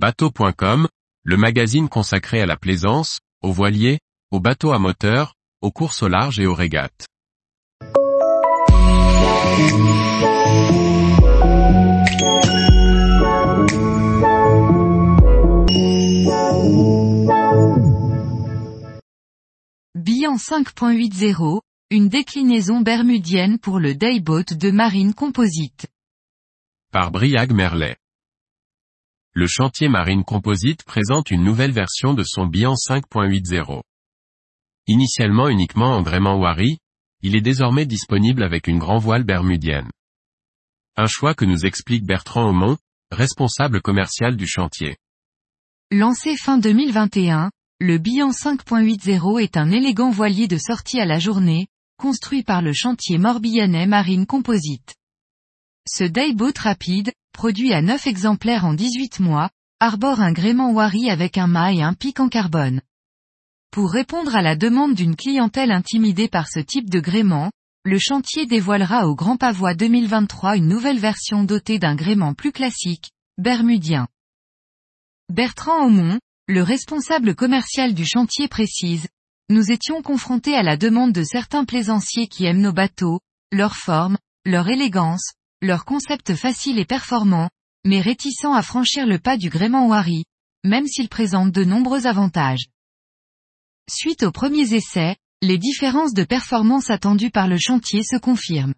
Bateau.com, le magazine consacré à la plaisance, aux voiliers, aux bateaux à moteur, aux courses au large et aux régates. Bilan 5.80, une déclinaison bermudienne pour le dayboat de Marine Composite. Par Briag Merlet. Le chantier Marine Composite présente une nouvelle version de son Bilan 5.80. Initialement uniquement en gréement Wari, il est désormais disponible avec une grand voile bermudienne. Un choix que nous explique Bertrand Aumont, responsable commercial du chantier. Lancé fin 2021, le Bihan 5.80 est un élégant voilier de sortie à la journée, construit par le chantier Morbihanais Marine Composite. Ce dayboat rapide, produit à 9 exemplaires en 18 mois, arbore un gréement Wari avec un mât et un pic en carbone. Pour répondre à la demande d'une clientèle intimidée par ce type de gréement, le chantier dévoilera au Grand Pavois 2023 une nouvelle version dotée d'un gréement plus classique, bermudien. Bertrand Aumont, le responsable commercial du chantier précise, nous étions confrontés à la demande de certains plaisanciers qui aiment nos bateaux, leur forme, leur élégance, leur concept facile et performant, mais réticents à franchir le pas du gréement Wari, même s'il présente de nombreux avantages. Suite aux premiers essais, les différences de performance attendues par le chantier se confirment.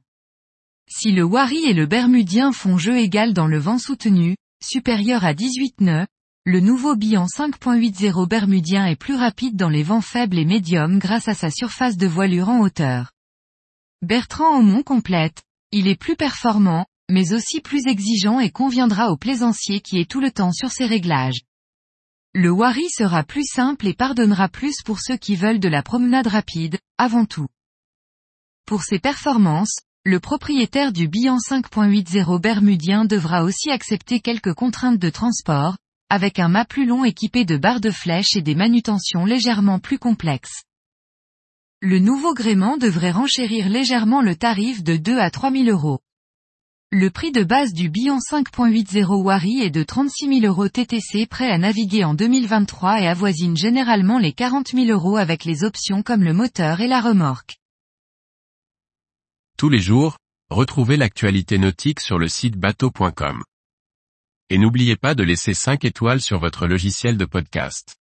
Si le Wari et le Bermudien font jeu égal dans le vent soutenu, supérieur à 18 nœuds, le nouveau bilan 5.80 bermudien est plus rapide dans les vents faibles et médiums grâce à sa surface de voilure en hauteur. Bertrand Aumont complète, il est plus performant, mais aussi plus exigeant et conviendra au plaisancier qui est tout le temps sur ses réglages. Le Wari sera plus simple et pardonnera plus pour ceux qui veulent de la promenade rapide, avant tout. Pour ses performances, le propriétaire du bilan 5.80 bermudien devra aussi accepter quelques contraintes de transport, avec un mât plus long équipé de barres de flèches et des manutentions légèrement plus complexes. Le nouveau gréement devrait renchérir légèrement le tarif de 2 à 3 000 euros. Le prix de base du Bihan 5.80 Wari est de 36 000 euros TTC prêt à naviguer en 2023 et avoisine généralement les 40 000 euros avec les options comme le moteur et la remorque. Tous les jours, retrouvez l'actualité nautique sur le site bateau.com. Et n'oubliez pas de laisser 5 étoiles sur votre logiciel de podcast.